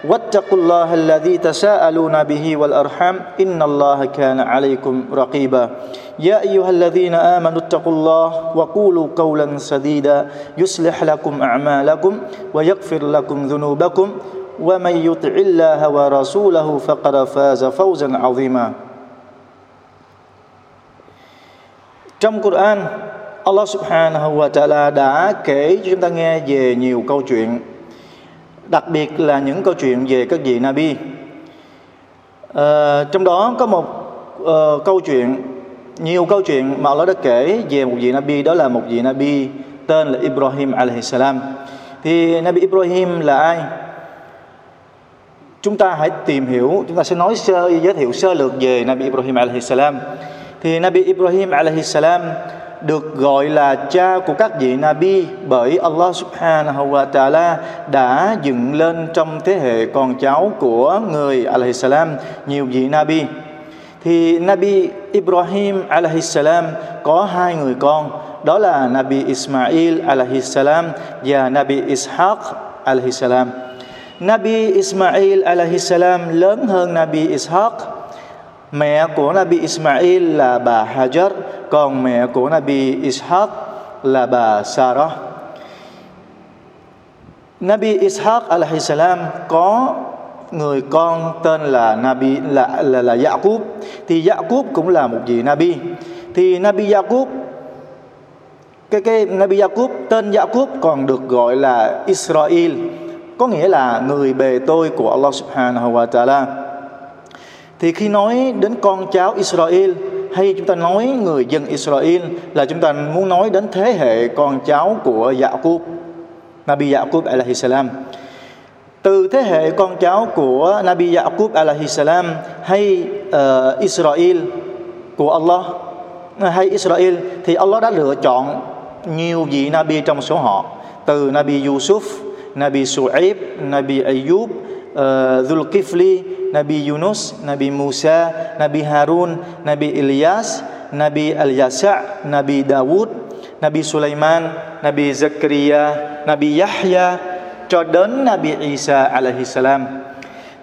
واتقوا الله الذي تساءلون به والأرحام إن الله كان عليكم رقيبا. يا أيها الذين آمنوا اتقوا الله وقولوا قولا سديدا يصلح لكم أعمالكم ويغفر لكم ذنوبكم ومن يطع الله ورسوله فقد فاز فوزا عظيما. Trong Quran, Allah subhanahu wa ta'ala đã kể cho chúng ta nghe về nhiều câu chuyện đặc biệt là những câu chuyện về các vị Nabi. À, trong đó có một uh, câu chuyện, nhiều câu chuyện mà Allah đã kể về một vị Nabi đó là một vị Nabi tên là Ibrahim alaihi salam. Thì Nabi Ibrahim là ai? Chúng ta hãy tìm hiểu, chúng ta sẽ nói sơ giới thiệu sơ lược về Nabi Ibrahim alaihi salam. Thì Nabi Ibrahim alaihi salam được gọi là cha của các vị Nabi bởi Allah subhanahu wa ta'ala đã dựng lên trong thế hệ con cháu của người alaihi salam nhiều vị Nabi. Thì Nabi Ibrahim alaihi salam có hai người con, đó là Nabi Ismail alaihi salam và Nabi Ishaq alaihi salam. Nabi Ismail alaihi salam lớn hơn Nabi Ishaq Mẹ của Nabi Ismail là bà Hajar, còn mẹ của Nabi Ishaq là bà Sarah. Nabi Ishaq alaihi salam có người con tên là Nabi là là, là Yaqub. Thì Yaqub cũng là một vị Nabi. Thì Nabi Yaqub cái cái Nabi Yaqub tên Yaqub còn được gọi là Israel, có nghĩa là người bề tôi của Allah Subhanahu wa Taala thì khi nói đến con cháu Israel hay chúng ta nói người dân Israel là chúng ta muốn nói đến thế hệ con cháu của Yaqub Nabi Yaqub alaihi salam. Từ thế hệ con cháu của Nabi Yaqub alaihi salam hay uh, Israel của Allah hay Israel thì Allah đã lựa chọn nhiều vị Nabi trong số họ. Từ Nabi Yusuf, Nabi Su'aib, Nabi Ayyub, uh, Zulkifli, Nabi Yunus, Nabi Musa, Nabi Harun, Nabi Ilyas, Nabi Al-Yasa, Nabi Dawud, Nabi Sulaiman, Nabi Zakaria, Nabi Yahya cho đến Nabi Isa alaihi salam.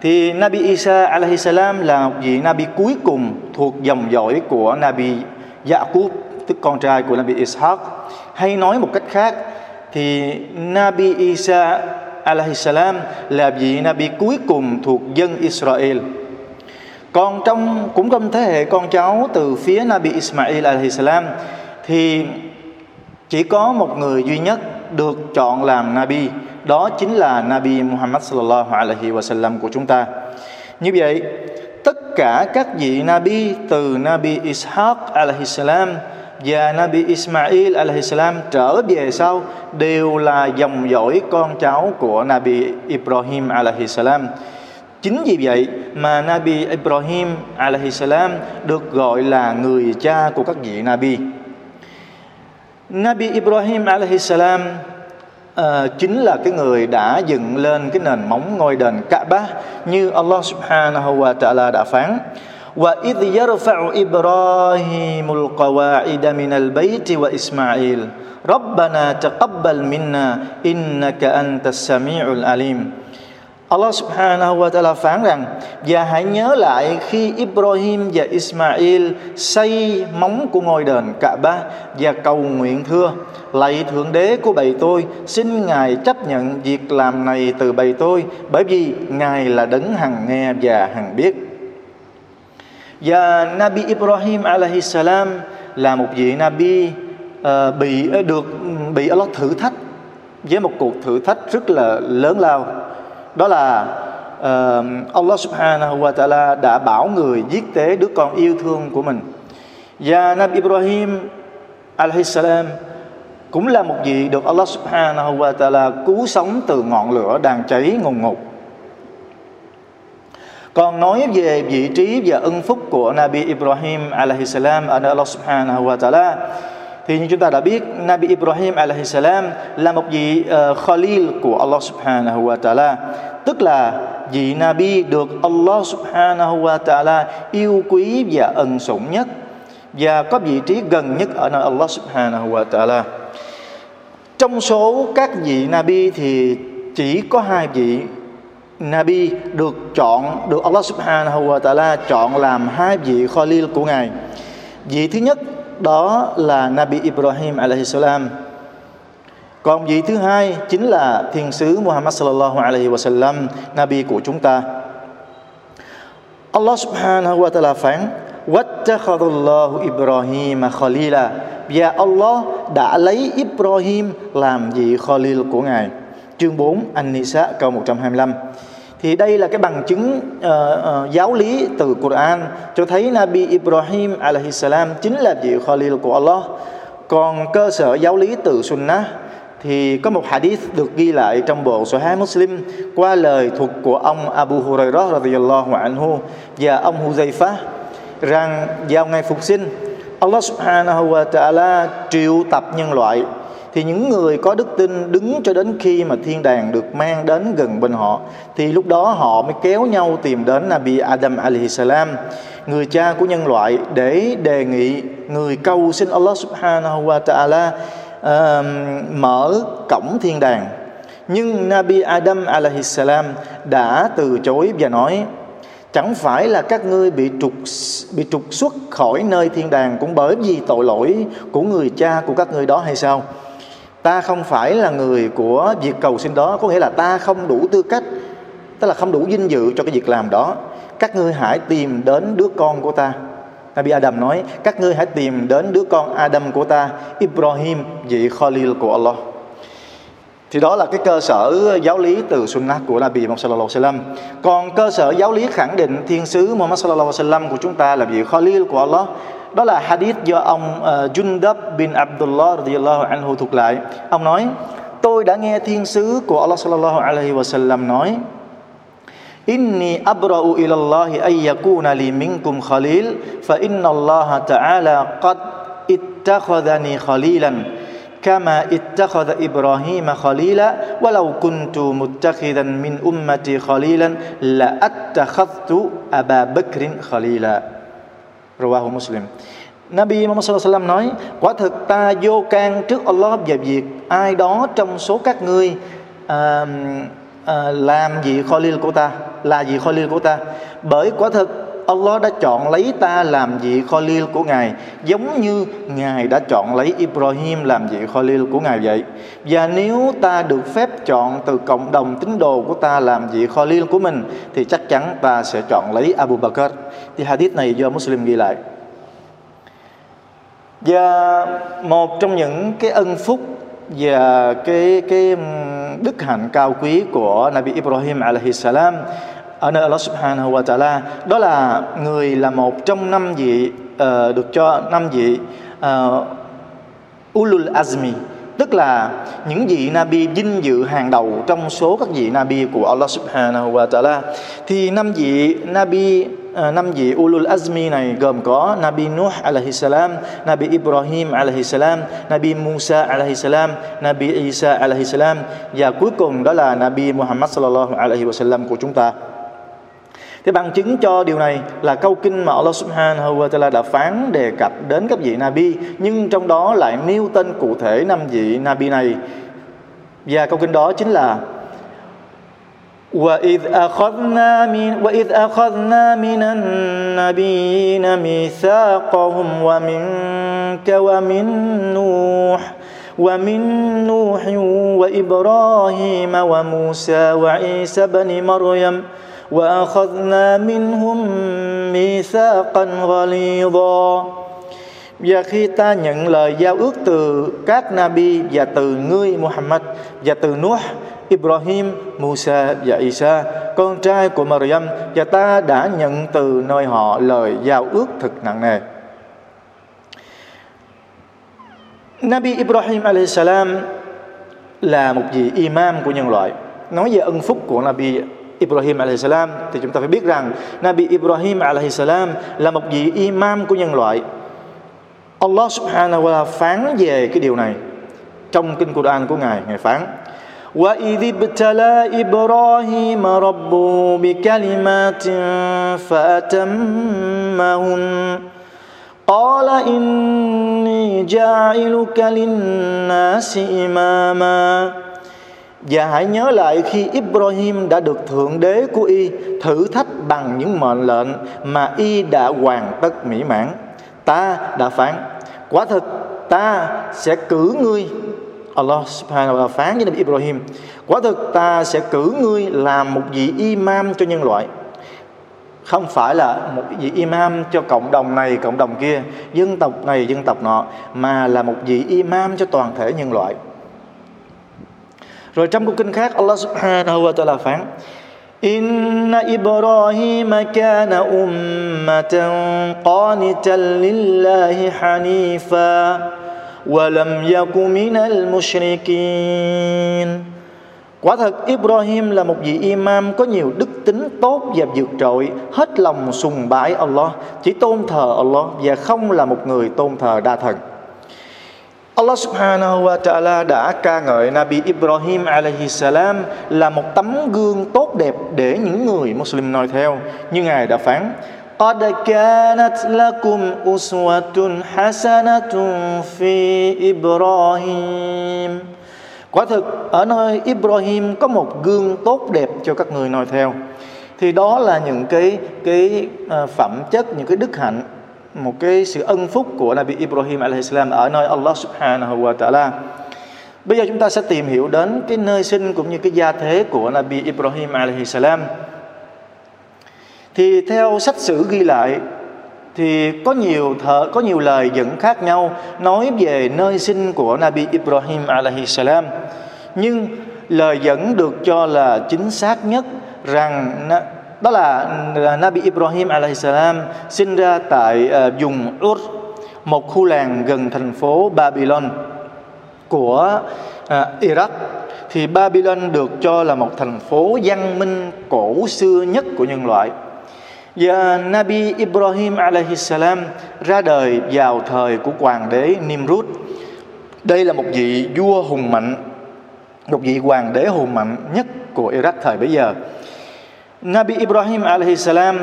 Thì Nabi Isa alaihi salam là vị Nabi cuối cùng thuộc dòng dõi của Nabi Yaqub tức con trai của Nabi Ishaq. Hay nói một cách khác thì Nabi Isa alaihi salam là vị Nabi cuối cùng thuộc dân Israel. Còn trong cũng trong thế hệ con cháu từ phía Nabi Ismail alaihi salam thì chỉ có một người duy nhất được chọn làm Nabi, đó chính là Nabi Muhammad sallallahu alaihi wasallam của chúng ta. Như vậy, tất cả các vị Nabi từ Nabi Ishaq alaihi salam và Nabi Ismail alaihissalam trở về sau đều là dòng dõi con cháu của Nabi Ibrahim alaihissalam. Chính vì vậy mà Nabi Ibrahim alaihissalam được gọi là người cha của các vị Nabi. Nabi Ibrahim alaihissalam uh, ờ, chính là cái người đã dựng lên cái nền móng ngôi đền Kaaba như Allah subhanahu wa ta'ala đã phán. وإذ يرفع إبراهيم القواعد من البيت وإسماعيل ربنا تقبل منا إنك أنت السميع العليم Allah subhanahu wa ta'ala phán rằng Và hãy nhớ lại khi Ibrahim và Ismail xây móng của ngôi đền Kaaba và cầu nguyện thưa Lạy Thượng Đế của bầy tôi Xin Ngài chấp nhận việc làm này từ bầy tôi Bởi vì Ngài là đấng hằng nghe và hằng biết và Nabi Ibrahim alaihi salam là một vị Nabi uh, bị ờ, được bị Allah thử thách với một cuộc thử thách rất là lớn lao. Đó là uh, Allah subhanahu wa ta'ala đã bảo người giết tế đứa con yêu thương của mình. Và Nabi Ibrahim alaihi salam cũng là một vị được Allah subhanahu wa ta'ala cứu sống từ ngọn lửa đang cháy ngùng ngục còn nói về vị trí và ân phúc của Nabi Ibrahim alaihissalam ở nơi Allah subhanahu wa ta'ala thì như chúng ta đã biết Nabi Ibrahim alaihi salam là một vị uh, Khalil của Allah subhanahu wa ta'ala. Tức là vị Nabi được Allah subhanahu wa ta'ala yêu quý và ân sủng nhất và có vị trí gần nhất ở nơi Allah subhanahu wa ta'ala. Trong số các vị Nabi thì chỉ có hai vị Nabi được chọn, được Allah subhanahu wa ta'ala chọn làm hai vị Khalil của Ngài. Vị thứ nhất đó là Nabi Ibrahim alaihi salam. Còn vị thứ hai chính là thiên sứ Muhammad sallallahu alaihi wasallam, Nabi của chúng ta. Allah subhanahu wa ta'ala phán, Wattakhadullahu Ibrahim khalila. Và Allah đã lấy Ibrahim làm vị Khalil của Ngài. Chương 4 An-Nisa câu 125. Thì đây là cái bằng chứng uh, uh, giáo lý từ Quran cho thấy Nabi Ibrahim alaihi salam chính là vị Khalil của Allah. Còn cơ sở giáo lý từ Sunnah thì có một hadith được ghi lại trong bộ Sahih Muslim qua lời thuật của ông Abu Hurairah radhiyallahu anhu và ông Huzaifa rằng vào ngày phục sinh Allah subhanahu wa ta'ala triệu tập nhân loại thì những người có đức tin đứng cho đến khi mà thiên đàng được mang đến gần bên họ thì lúc đó họ mới kéo nhau tìm đến Nabi Adam alaihi salam người cha của nhân loại để đề nghị người cầu xin Allah subhanahu wa ta'ala uh, mở cổng thiên đàng. Nhưng Nabi Adam alaihi salam đã từ chối và nói chẳng phải là các ngươi bị trục bị trục xuất khỏi nơi thiên đàng cũng bởi vì tội lỗi của người cha của các ngươi đó hay sao? Ta không phải là người của việc cầu xin đó, có nghĩa là ta không đủ tư cách, tức là không đủ dinh dự cho cái việc làm đó các ngươi hãy tìm đến đứa con của ta Nabi Adam nói, các ngươi hãy tìm đến đứa con Adam của ta, Ibrahim, vị Khalil của Allah thì đó là cái cơ sở giáo lý từ sunnah của Nabi Muhammad sallallahu alaihi wasallam. Còn cơ sở giáo lý khẳng định thiên sứ Muhammad sallallahu alaihi wasallam của chúng ta là vị Khalil của Allah. Đó là hadith do ông uh, Jundab bin Abdullah radhiyallahu anhu thuộc lại. Ông nói: "Tôi đã nghe thiên sứ của Allah sallallahu alaihi wasallam nói: Inni abra'u ila Allah ay yakuna li minkum khalil fa inna Allah ta'ala qad ittakhadhani khalilan." كما اتخذ إبراهيم خليلا ولو كنت متخذا من أمتي خليلا لأتخذت أبا بكر خليلا Rawahu Muslim. Nabi Muhammad sallallahu alaihi wasallam nói quả thực ta vô can trước Allah về việc ai đó trong số các ngươi à, à, làm gì Khalil của ta là gì Khalil của ta? Bởi quả thực Allah đã chọn lấy ta làm vị Khalil của Ngài, giống như Ngài đã chọn lấy Ibrahim làm vị Khalil của Ngài vậy. Và nếu ta được phép chọn từ cộng đồng tín đồ của ta làm vị Khalil của mình, thì chắc chắn ta sẽ chọn lấy Abu Bakr. Thì hadith này do Muslim ghi lại. Và một trong những cái ân phúc và cái cái đức hạnh cao quý của Nabi Ibrahim alaihi salam ở nơi Allah Subhanahu wa Taala. Đó là người là một trong năm vị uh, được cho năm vị uh, ulul azmi. Tức là những vị nabi vinh dự hàng đầu trong số các vị nabi của Allah Subhanahu wa Taala. Thì năm vị nabi ờ, năm vị ulul azmi này gồm có nabi Nuh alaihi salam, nabi Ibrahim alaihi salam, nabi Musa alaihi salam, nabi Isa alaihi salam và cuối cùng đó là nabi Muhammad sallallahu alaihi wasallam của chúng ta. Thế bằng chứng cho điều này là câu kinh mà Allah Subhanahu wa Taala đã phán đề cập đến các vị Nabi nhưng trong đó lại nêu tên cụ thể năm vị Nabi này. Và câu kinh đó chính là وإذ أخذنا من وإذ أخذنا من النبيين ميثاقهم ومنك ومن نوح ومن نوح وإبراهيم وموسى وعيسى بن مريم وأخذنا منهم ميثاقا غليظا và khi ta nhận lời giao ước từ các Nabi và từ ngươi Muhammad và từ Nuh, Ibrahim, Musa và Isa, con trai của Maryam và ta đã nhận từ nơi họ lời giao ước thực nặng nề. Nabi Ibrahim alaihissalam là một vị imam của nhân loại nói về ân phúc của Nabi Ibrahim alaihissalam thì chúng ta phải biết rằng Nabi Ibrahim alaihissalam là một vị imam của nhân loại Allah subhanahu wa ta'ala phán về cái điều này trong kinh Quran của Ngài Ngài phán وإذ ابتلى إبراهيم ربه بكلمات فأتمهن قال إني جاعلك للناس إماما và hãy nhớ lại khi Ibrahim đã được Thượng Đế của Y thử thách bằng những mệnh lệnh mà Y đã hoàn tất mỹ mãn. Ta đã phán, quả thực ta sẽ cử ngươi. Allah subhanahu wa ta'ala phán với Nabi Ibrahim Quả thực ta sẽ cử ngươi làm một vị imam cho nhân loại. Không phải là một vị imam cho cộng đồng này, cộng đồng kia Dân tộc này, dân tộc nọ Mà là một vị imam cho toàn thể nhân loại. Rồi trong câu kinh khác Allah subhanahu wa ta'ala phán إن إبراهيم كان أمة قانتا لله حنيفا ولم يك من المشركين Quả thật Ibrahim là một vị imam có nhiều đức tính tốt và vượt trội, hết lòng sùng bái Allah, chỉ tôn thờ Allah và không là một người tôn thờ đa thần. Allah subhanahu wa ta'ala đã ca ngợi Nabi Ibrahim alaihi salam là một tấm gương tốt đẹp để những người Muslim noi theo. Như Ngài đã phán, قد كانت لكم أسوة حسنة في إبراهيم Quả thực ở nơi Ibrahim có một gương tốt đẹp cho các người noi theo. Thì đó là những cái cái à, phẩm chất, những cái đức hạnh, một cái sự ân phúc của Nabi Ibrahim alaihissalam ở nơi Allah subhanahu wa ta'ala. Bây giờ chúng ta sẽ tìm hiểu đến cái nơi sinh cũng như cái gia thế của Nabi Ibrahim alaihissalam thì theo sách sử ghi lại, thì có nhiều thợ, có nhiều lời dẫn khác nhau nói về nơi sinh của Nabi Ibrahim alaihissalam. nhưng lời dẫn được cho là chính xác nhất rằng đó là à, Nabi Ibrahim alaihi salam sinh ra tại à, vùng Ur một khu làng gần thành phố Babylon của à, Iraq thì Babylon được cho là một thành phố văn minh cổ xưa nhất của nhân loại và Nabi Ibrahim alaihi salam ra đời vào thời của hoàng đế Nimrud. Đây là một vị vua hùng mạnh, một vị hoàng đế hùng mạnh nhất của Iraq thời bấy giờ. Nabi Ibrahim alaihi salam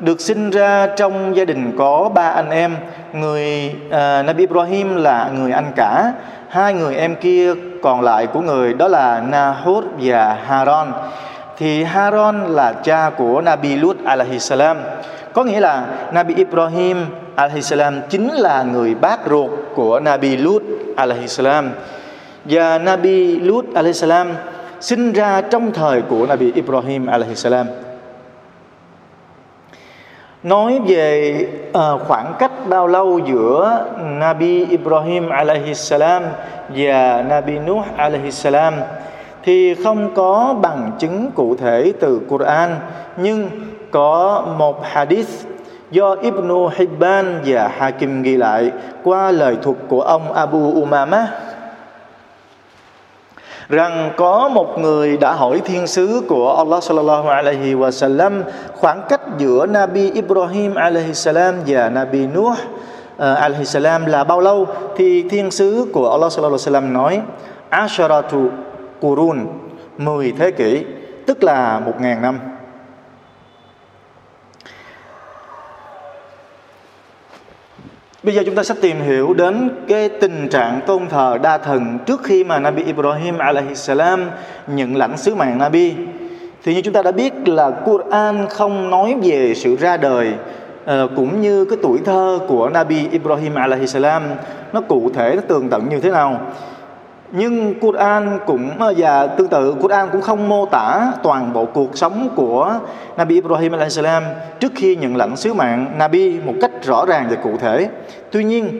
được sinh ra trong gia đình có ba anh em. Người uh, Nabi Ibrahim là người anh cả, hai người em kia còn lại của người đó là Nahor và Haron. thì Haron là cha của Nabi Lut alaihi salam có nghĩa là Nabi Ibrahim alaihi salam chính là người bác ruột của Nabi Lut alaihi salam và Nabi Lut alaihi salam sinh ra trong thời của Nabi Ibrahim alaihi salam. Nói về uh, khoảng cách bao lâu giữa Nabi Ibrahim alaihi salam và Nabi Nuh alaihi salam thì không có bằng chứng cụ thể từ Quran nhưng có một hadith do Ibn Hibban và Hakim ghi lại qua lời thuật của ông Abu Umama rằng có một người đã hỏi thiên sứ của Allah sallallahu alaihi wa sallam khoảng cách giữa Nabi Ibrahim alaihi salam và Nabi Nuh ờ, alaihi salam là bao lâu? Thì thiên sứ của Allah sallallahu alaihi wa sallam nói, asharatu Qurun 10 thế kỷ, tức là 1000 năm. Bây giờ chúng ta sẽ tìm hiểu đến cái tình trạng tôn thờ đa thần trước khi mà Nabi Ibrahim alaihi salam nhận lãnh sứ mạng Nabi. Thì như chúng ta đã biết là Quran không nói về sự ra đời ờ, cũng như cái tuổi thơ của Nabi Ibrahim alaihi salam nó cụ thể, nó tường tận như thế nào nhưng Quran cũng và tương tự Quran cũng không mô tả toàn bộ cuộc sống của Nabi Ibrahim alaihissalam trước khi nhận lãnh sứ mạng Nabi một cách rõ ràng và cụ thể. Tuy nhiên,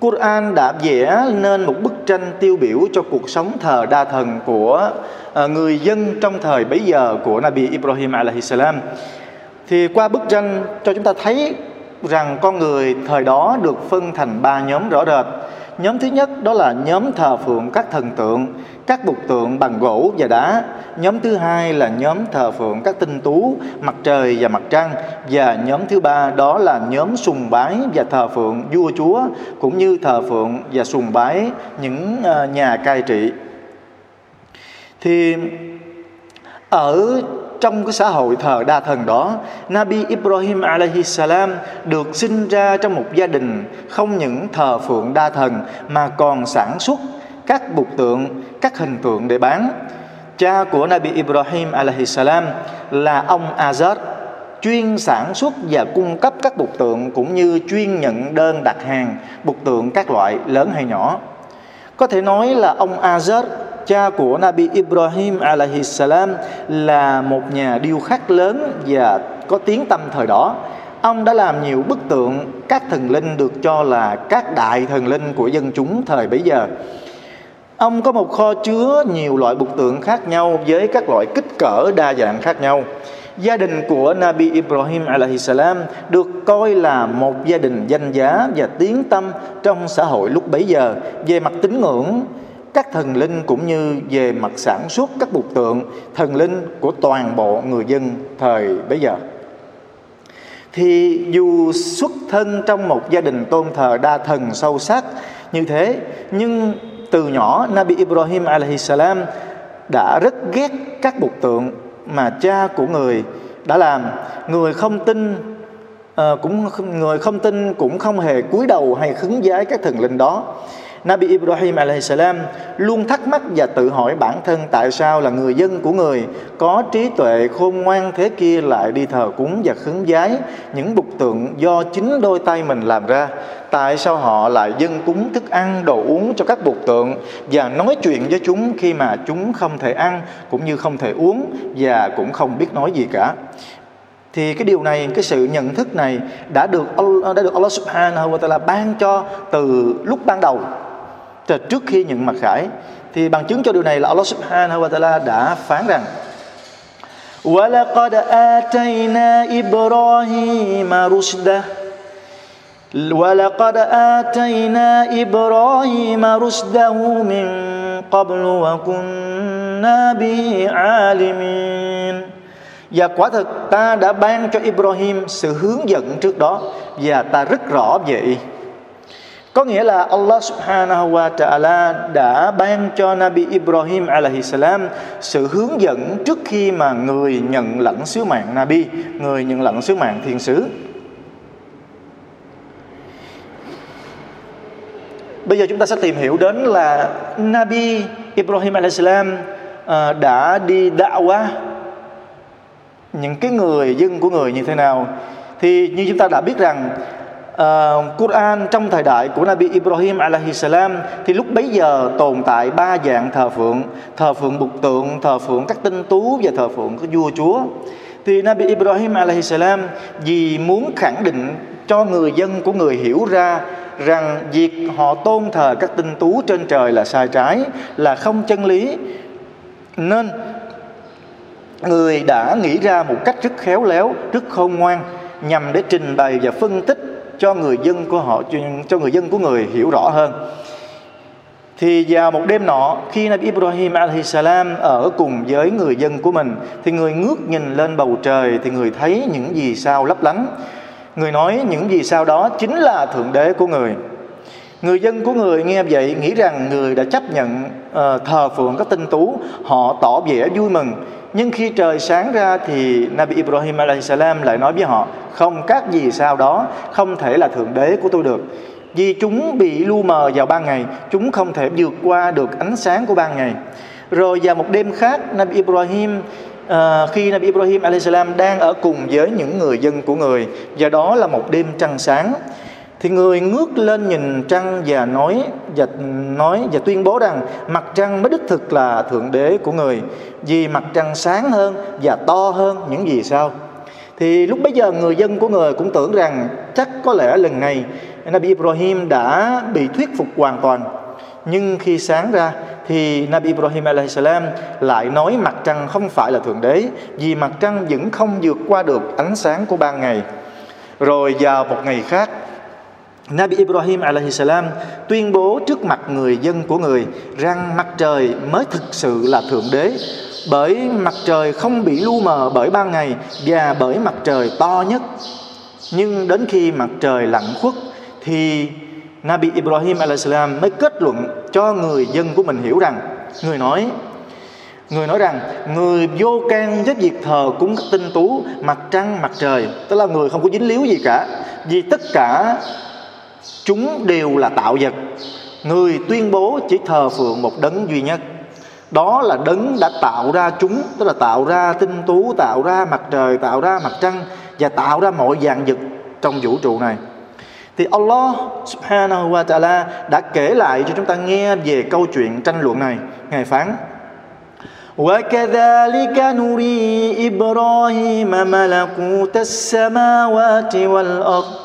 Quran đã vẽ nên một bức tranh tiêu biểu cho cuộc sống thờ đa thần của ờ, người dân trong thời bấy giờ của Nabi Ibrahim alaihissalam. Thì qua bức tranh cho chúng ta thấy rằng con người thời đó được phân thành ba nhóm rõ rệt Nhóm thứ nhất đó là nhóm thờ phượng các thần tượng, các bục tượng bằng gỗ và đá. Nhóm thứ hai là nhóm thờ phượng các tinh tú, mặt trời và mặt trăng. Và nhóm thứ ba đó là nhóm sùng bái và thờ phượng vua chúa, cũng như thờ phượng và sùng bái những ờ, nhà cai trị. Thì ở trong cái xã hội thờ đa thần đó Nabi Ibrahim alaihi salam được sinh ra trong một gia đình không những thờ phượng đa thần mà còn sản xuất các bục tượng, các hình tượng để bán. Cha của Nabi Ibrahim alaihi salam là ông Azar chuyên sản xuất và cung cấp các bục tượng cũng như chuyên nhận đơn đặt hàng bục tượng các loại lớn hay nhỏ. Có thể nói là ông Azar, cha của Nabi Ibrahim alaihi salam, là một nhà điêu khắc lớn và có tiếng tăm thời đó. Ông đã làm nhiều bức tượng các thần linh được cho là các đại thần linh của dân chúng thời bấy giờ. Ông có một kho chứa nhiều loại bục tượng khác nhau với các loại kích cỡ đa dạng khác nhau. Gia đình của Nabi Ibrahim alaihi salam được coi là một gia đình danh giá và tiếng tâm trong xã hội lúc bấy giờ về mặt tín ngưỡng, các thần linh cũng như về mặt sản xuất các bục tượng, thần linh của toàn bộ người dân thời bấy giờ thì dù xuất thân trong một gia đình tôn thờ đa thần sâu sắc như thế, nhưng từ nhỏ Nabi Ibrahim alaihi salam đã rất ghét các bục tượng mà cha của người đã làm. Người không tin uh, cũng người không tin cũng không hề cúi đầu hay khứng giái các thần linh đó. Nabi Ibrahim alaihissalam luôn thắc mắc và tự hỏi bản thân tại sao là người dân của người có trí tuệ khôn ngoan thế kia lại đi thờ cúng và khấn vái những bục tượng do chính đôi tay mình làm ra. Tại sao họ lại dân cúng thức ăn, đồ uống cho các bục tượng và nói chuyện với chúng khi mà chúng không thể ăn cũng như không thể uống và cũng không biết nói gì cả thì cái điều này cái sự nhận thức này đã được đã được Allah Subhanahu wa Taala ban cho từ lúc ban đầu trước khi nhận mặc khải thì bằng chứng cho điều này là Allah Subhanahu wa Taala đã phán rằng وَلَقَدْ آتَيْنَا إِبْرَاهِيمَ رُشْدَهُ ولقد آتينا إبراهيم رشده من قبل وكنا به عالمين và quả thực ta đã ban cho Ibrahim sự hướng dẫn trước đó Và ta rất rõ về y có nghĩa là Allah subhanahu wa ta'ala đã ban cho Nabi Ibrahim alaihi salam sự hướng dẫn trước khi mà người nhận lãnh sứ mạng Nabi, người nhận lãnh sứ mạng thiên sứ. Bây giờ chúng ta sẽ tìm hiểu đến là Nabi Ibrahim alaihi salam ờ, đã đi da'wah những cái người dân của người như thế nào. Thì như chúng ta đã biết rằng uh, Quran trong thời đại của Nabi Ibrahim alaihi salam thì lúc bấy giờ tồn tại ba dạng thờ phượng thờ phượng bục tượng thờ phượng các tinh tú và thờ phượng các vua chúa. Thì Nabi Ibrahim alaihi salam vì muốn khẳng định cho người dân của người hiểu ra rằng việc họ tôn thờ các tinh tú trên trời là sai trái là không chân lý. Nên người đã nghĩ ra một cách rất khéo léo, rất khôn ngoan, nhằm để trình bày và phân tích cho người dân của họ, cho người dân của người hiểu rõ hơn. Thì vào một đêm nọ, khi Nabi Ibrahim salam ở cùng với người dân của mình, thì người ngước nhìn lên bầu trời, thì người thấy những gì sao lấp lánh. Người nói những gì sao đó chính là thượng đế của người người dân của người nghe vậy nghĩ rằng người đã chấp nhận uh, thờ phượng các tinh tú họ tỏ vẻ vui mừng. Nhưng khi trời sáng ra thì Nabi Ibrahim salam lại nói với họ không các gì sao đó không thể là thượng đế của tôi được. Vì chúng bị lu mờ vào ban ngày chúng không thể vượt qua được ánh sáng của ban ngày. Rồi vào một đêm khác Nabi Ibrahim uh, khi Nabi Ibrahim salam đang ở cùng với những người dân của người và đó là một đêm trăng sáng thì người ngước lên nhìn trăng và nói và nói và tuyên bố rằng, mặt trăng mới đích thực là thượng đế của người, vì mặt trăng sáng hơn và to hơn những gì sau. Thì lúc bấy giờ người dân của người cũng tưởng rằng chắc có lẽ lần này Nabi Ibrahim đã bị thuyết phục hoàn toàn. Nhưng khi sáng ra thì Nabi Ibrahim salam lại nói mặt trăng không phải là thượng đế, vì mặt trăng vẫn không vượt qua được ánh sáng của ban ngày. Rồi vào một ngày khác Nabi Ibrahim alaihi salam tuyên bố trước mặt người dân của người rằng mặt trời mới thực sự là thượng đế. Bởi mặt trời không bị lu mờ bởi ban ngày và bởi mặt trời to nhất. Nhưng đến khi mặt trời lặn khuất thì Nabi Ibrahim alaihissalam mới kết luận cho người dân của mình hiểu rằng, người nói người nói rằng, người vô can với việc thờ cúng các tinh tú, mặt trăng, mặt trời, tức là người không có dính líu gì cả. Vì tất cả chúng đều là tạo vật người tuyên bố chỉ thờ phượng một đấng duy nhất đó là đấng đã tạo ra chúng tức là tạo ra tinh tú tạo ra mặt trời tạo ra mặt trăng và tạo ra mọi dạng vật trong vũ trụ này thì Allah subhanahu wa ta'ala đã kể lại cho chúng ta nghe về câu chuyện tranh luận này ngài phán وكذلك نري إبراهيم ملكوت السماوات والأرض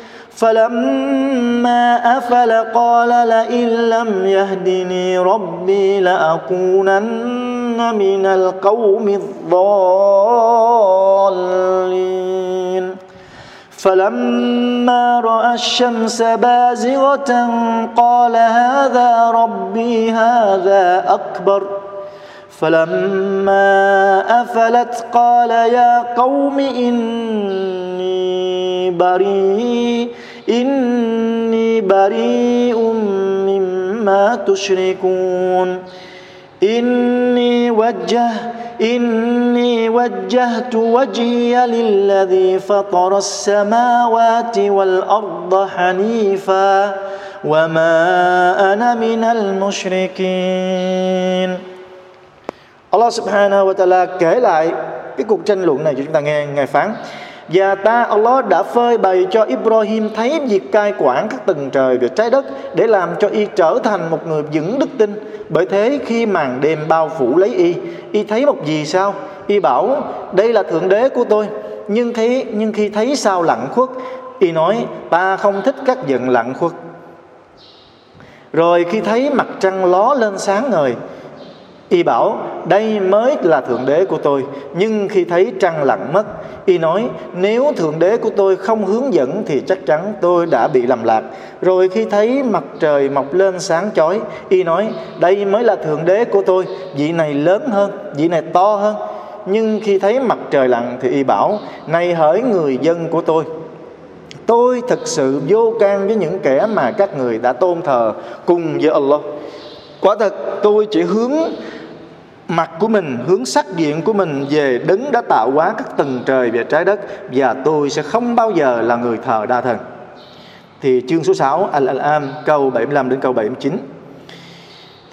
فلما أفل قال لئن لم يهدني ربي لأكونن من القوم الضالين. فلما رأى الشمس بازغة قال هذا ربي هذا أكبر. فلما أفلت قال يا قوم إني بريء. إني بريء مما تشركون. إني وجه إني وجهت وجهي للذي فطر السماوات والأرض حنيفا وما أنا من المشركين. Allah subhanahu wa ta'ala kể lại cái cuộc tranh luận này cho chúng ta nghe Ngài phán. Và ta Allah đã phơi bày cho Ibrahim thấy việc cai quản các tầng trời về trái đất để làm cho y trở thành một người vững đức tin. Bởi thế khi màn đêm bao phủ lấy y, y thấy một gì sao? Y bảo đây là thượng đế của tôi. Nhưng thấy nhưng khi thấy sao lặng khuất, y nói ta không thích các giận lặng khuất. Rồi khi thấy mặt trăng ló lên sáng ngời, Y bảo đây mới là Thượng Đế của tôi Nhưng khi thấy trăng lặn mất Y nói nếu Thượng Đế của tôi không hướng dẫn Thì chắc chắn tôi đã bị lầm lạc. Rồi khi thấy mặt trời mọc lên sáng chói Y nói đây mới là Thượng Đế của tôi Vị này lớn hơn, vị này to hơn. Nhưng khi thấy mặt trời lặn Thì Y bảo này hỡi người dân của tôi Tôi thật sự vô can với những kẻ mà các người đã tôn thờ cùng với Allah. Quả thật tôi chỉ hướng mặt của mình, hướng sắc diện của mình về đấng đã tạo hóa các tầng trời và trái đất, và tôi sẽ không bao giờ là người thờ đa thần. Thì chương số 6 Al-An'am, câu 75 đến câu 79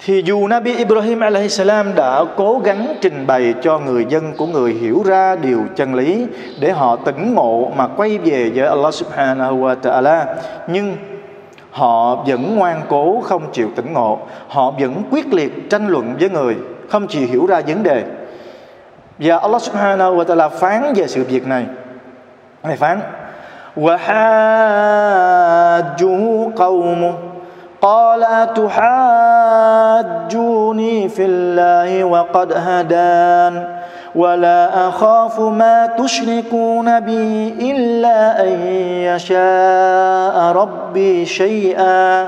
thì dù Nabi Ibrahim salam đã cố gắng trình bày cho người dân của người hiểu ra điều chân lý để họ tỉnh ngộ mà quay về với Allah subhanahu wa ta'ala, nhưng họ vẫn ngoan cố không chịu tỉnh ngộ. Họ vẫn quyết liệt tranh luận với người. Không chịu hiểu ra vấn đề. Và Allah subhanahu wa ta'ala phán về sự việc này. Ngài phán وحاجه قومه قال أتحاجوني في الله وقد هدان ولا أخاف ما تشركون به إلا أن يشاء ربي شيئا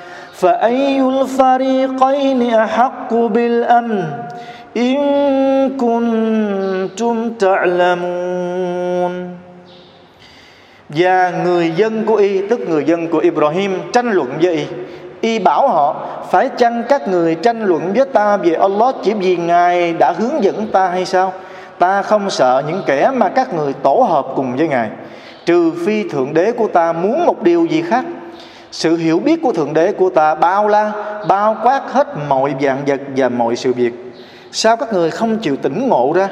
فأي الفريقين أحق بالأمن إن كنتم تعلمون Và người dân của y Tức người dân của Ibrahim tranh luận với y y bảo họ phải chăng các người tranh luận với ta về Allah chỉ vì ngài đã hướng dẫn ta hay sao ta không sợ những kẻ mà các người tổ hợp cùng với ngài trừ phi thượng đế của ta muốn một điều gì khác sự hiểu biết của thượng đế, của ta bao la, bao quát hết mọi dạng vật và mọi sự việc. Sao các người không chịu tỉnh ngộ ra?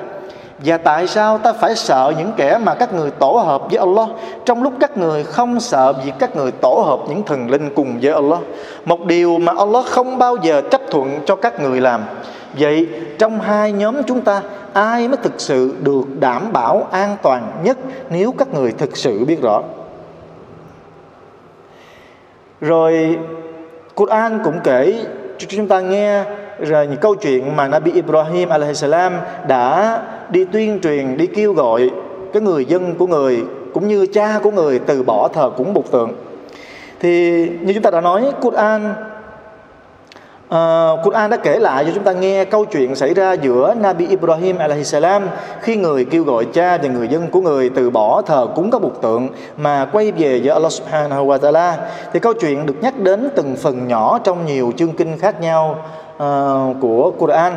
Và tại sao ta phải sợ những kẻ mà các người tổ hợp với Allah, Trong lúc các người không sợ việc các người tổ hợp những thần linh cùng với Allah? Một điều mà Allah không bao giờ chấp thuận cho các người làm. Vậy, trong hai nhóm chúng ta, Ai mới thực sự được đảm bảo an toàn nhất Nếu các người thực sự biết rõ? Rồi Quran cũng kể cho chúng ta nghe rồi những câu chuyện mà Nabi Ibrahim alaihissalam đã đi tuyên truyền, đi kêu gọi cái người dân của người cũng như cha của người từ bỏ thờ cúng bục tượng. Thì như chúng ta đã nói, Quran Uh, Quran đã kể lại cho chúng ta nghe câu chuyện xảy ra giữa Nabi Ibrahim alaihissalam khi người kêu gọi cha và người dân của người từ bỏ thờ cúng các bục tượng mà quay về với Allah subhanahu wa ta'ala. Thì câu chuyện được nhắc đến từng phần nhỏ trong nhiều chương kinh khác nhau uh, của Quran.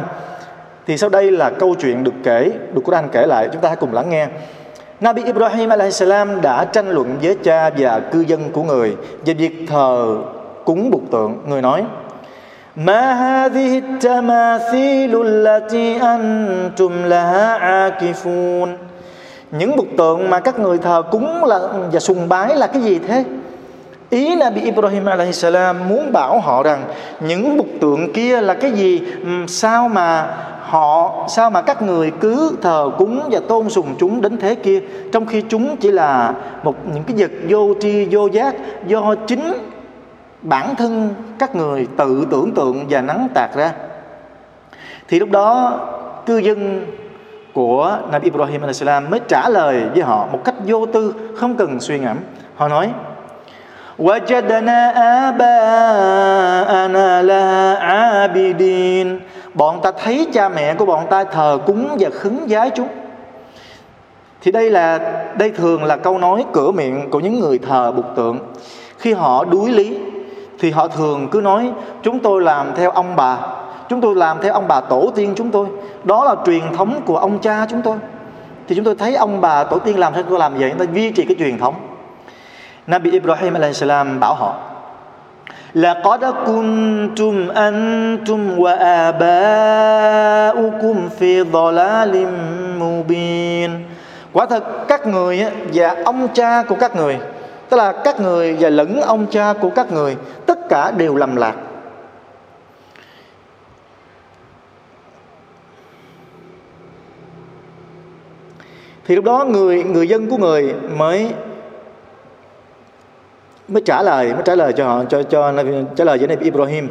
Thì sau đây là câu chuyện được kể được Quran kể lại. Chúng ta hãy cùng lắng nghe. Nabi Ibrahim alaihissalam đã tranh luận với cha và cư dân của người về việc thờ cúng bục tượng. Người nói ما هذه التماثيل التي أنتم لها عاكفون những bức tượng mà các người thờ cúng là và sùng bái là cái gì thế ý là bị Ibrahim alaihissalam muốn bảo họ rằng những bức tượng kia là cái gì sao mà họ sao mà các người cứ thờ cúng và tôn sùng chúng đến thế kia trong khi chúng chỉ là một những cái vật vô tri vô giác do chính bản thân các người tự tưởng tượng và nắng tạc ra thì lúc đó cư dân của Nabi Ibrahim alaihissalam mới trả lời với họ một cách vô tư không cần suy ngẫm họ nói وجدنا آباءنا لها عابدين bọn ta thấy cha mẹ của bọn ta thờ cúng và khấn vái chúng thì đây là đây thường là câu nói cửa miệng của những người thờ bục tượng khi họ đuối lý thì họ thường cứ nói chúng tôi làm theo ông bà chúng tôi làm theo ông bà tổ tiên chúng tôi đó là truyền thống của ông cha chúng tôi thì chúng tôi thấy ông bà tổ tiên làm sao tôi làm vậy chúng ta duy trì cái truyền thống Nabi Ibrahim alaihissalam bảo họ لقد كنتم أنتم وآباؤكم في ضلال مبين Quả thật các người và ông cha của các người Tức là các người và lẫn ông cha của các người, Tất cả đều lầm lạc. Thì lúc đó người người dân của người mới mới trả lời, mới trả lời cho họ, cho cho trả lời với Nabi Ibrahim.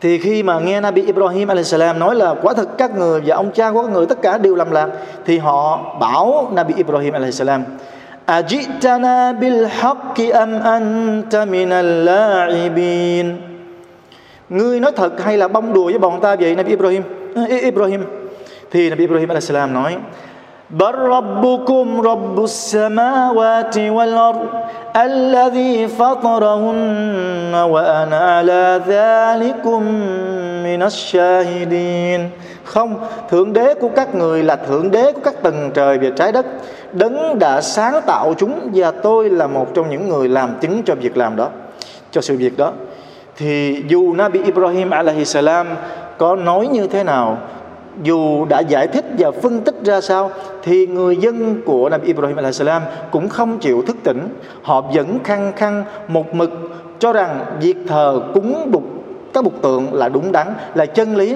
thì khi mà nghe Nabi Ibrahim alaihissalam nói là quả thật các người và ông cha của các người tất cả đều làm lạc, thì họ bảo Nabi Ibrahim alaihissalam Ajitana bil haqqi am anta minal la'ibin? Ngươi nói thật hay là bông đùa với bọn ta vậy, Nabi Ibrahim? Ibrahim. Thì Nabi Ibrahim alaihissalam nói بل ربكم رب السماوات والأرض الذي فطرهن وأنا على ذلكم من الشاهدين Không, Thượng Đế của các người là Thượng Đế của các tầng trời và trái đất Đấng đã sáng tạo chúng Và tôi là một trong những người làm chứng cho việc làm đó Cho sự việc đó Thì dù Nabi Ibrahim alaihi salam có nói như thế nào dù đã giải thích và phân tích ra sao thì người dân của Nabi Ibrahim alaihissalam cũng không chịu thức tỉnh họ vẫn khăng khăng một mực cho rằng việc thờ cúng bục các bục tượng là đúng đắn là chân lý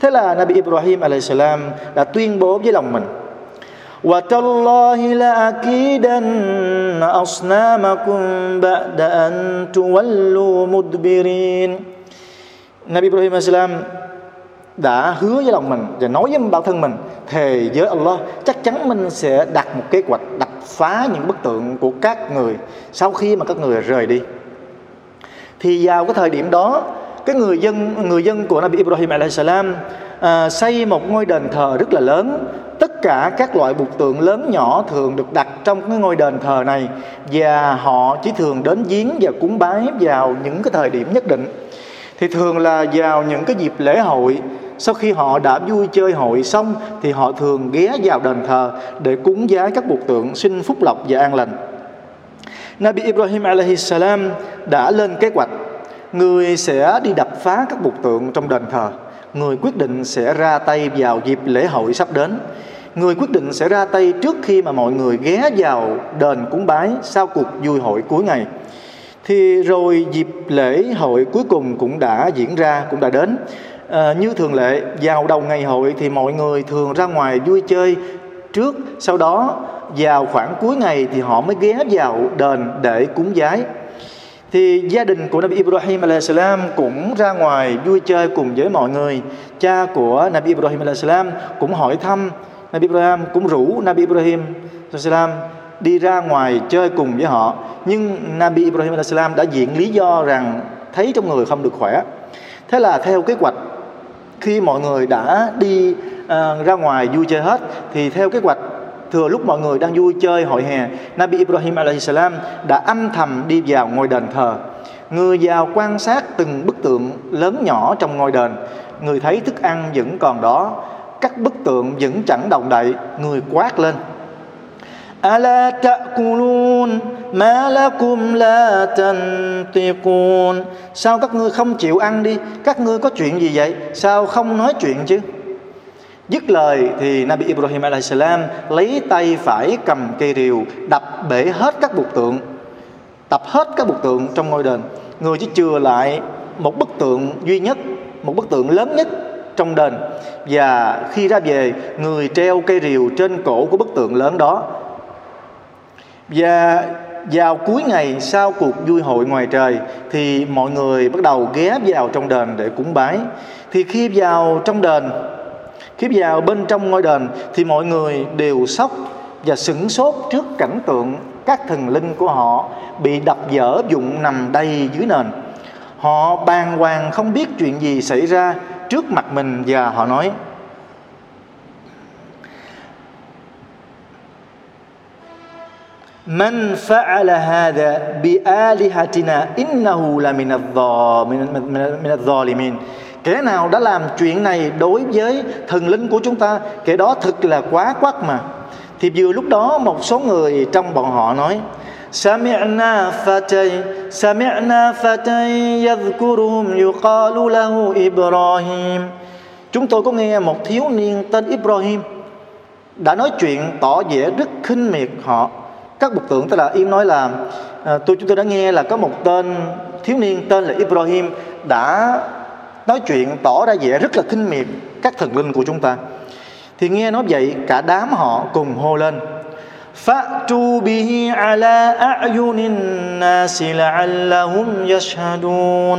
thế là Nabi Ibrahim alaihissalam đã tuyên bố với lòng mình وتالله لأكيدن أصنامكم بعد أن تولوا مدبرين Nabi Ibrahim alaihissalam đã hứa với lòng mình và nói với bản thân mình thề với Allah chắc chắn mình sẽ đặt một kế hoạch đập phá những bức tượng của các người sau khi mà các người rời đi. Thì vào cái thời điểm đó cái người dân người dân của Nabi Ibrahim alaihissalam à, xây một ngôi đền thờ rất là lớn. Tất cả các loại bục tượng lớn nhỏ thường được đặt trong cái ngôi đền thờ này và họ chỉ thường đến giếng và cúng bái vào những cái thời điểm nhất định. Thì thường là vào những cái dịp lễ hội sau khi họ đã vui chơi hội xong thì họ thường ghé vào đền thờ để cúng giá các bục tượng xin phúc lộc và an lành. Nabi Ibrahim alaihi salam đã lên kế hoạch, người sẽ đi đập phá các bục tượng trong đền thờ, người quyết định sẽ ra tay vào dịp lễ hội sắp đến, người quyết định sẽ ra tay trước khi mà mọi người ghé vào đền cúng bái sau cuộc vui hội cuối ngày. Thì rồi dịp lễ hội cuối cùng cũng đã diễn ra, cũng đã đến à, như thường lệ vào đầu ngày hội thì mọi người thường ra ngoài vui chơi trước sau đó vào khoảng cuối ngày thì họ mới ghé vào đền để cúng giái. Thì gia đình của Nabi Ibrahim alaihissalam cũng ra ngoài vui chơi cùng với mọi người. Cha của Nabi Ibrahim alaihissalam cũng hỏi thăm. Nabi Ibrahim cũng rủ Nabi Ibrahim alaihissalam đi ra ngoài chơi cùng với họ. Nhưng Nabi Ibrahim alaihissalam đã diện lý do rằng thấy trong người không được khỏe. Thế là theo kế hoạch khi mọi người đã đi à, ra ngoài vui chơi hết thì theo kế hoạch thừa lúc mọi người đang vui chơi hội hè Nabi Ibrahim alaihissalam đã âm thầm đi vào ngôi đền thờ. Người vào quan sát từng bức tượng lớn nhỏ trong ngôi đền. Người thấy thức ăn vẫn còn đó. Các bức tượng vẫn chẳng động đậy. Người quát lên ألا تأكلون ما لكم لا تنطقون Sao các ngươi không chịu ăn đi Các ngươi có chuyện gì vậy Sao không nói chuyện chứ Dứt lời thì Nabi Ibrahim alaihissalam lấy tay phải cầm cây rìu đập bể hết các bục tượng, tập hết các bục tượng trong ngôi đền. Người chỉ chừa lại một bức tượng duy nhất, một bức tượng lớn nhất trong đền. Và khi ra về, người treo cây rìu trên cổ của bức tượng lớn đó. Và vào cuối ngày sau cuộc vui hội ngoài trời, thì mọi người bắt đầu ghé vào trong đền để cúng bái. Thì khi vào trong đền, khi vào bên trong ngôi đền, thì mọi người đều sốc và sửng sốt trước cảnh tượng các thần linh của họ bị đập dở dụng nằm đầy dưới nền. Họ bàng hoàng không biết chuyện gì xảy ra trước mặt mình và họ nói من فعل هذا بآلهتنا إنه لمن الظالمين kẻ nào đã làm chuyện này đối với thần linh của chúng ta kẻ đó thực là quá quắc mà thì vừa lúc đó một số người trong bọn họ nói سمعنا فتى سمعنا فتى يذكرهم يقال له إبراهيم Chúng tôi có nghe một thiếu niên tên Ibrahim đã nói chuyện tỏ vẻ rất khinh miệt họ. Các bục tượng tức là im nói là à, tôi chúng tôi đã nghe là có một tên thiếu niên tên là Ibrahim đã nói chuyện tỏ ra vẻ rất là khinh miệt các thần linh của chúng ta thì nghe nói vậy cả đám họ cùng hô lên فَأْتُوا بِهِ عَلَىٰ أَعْيُنِ النَّاسِ لَعَلَّهُمْ يَشْهَدُونَ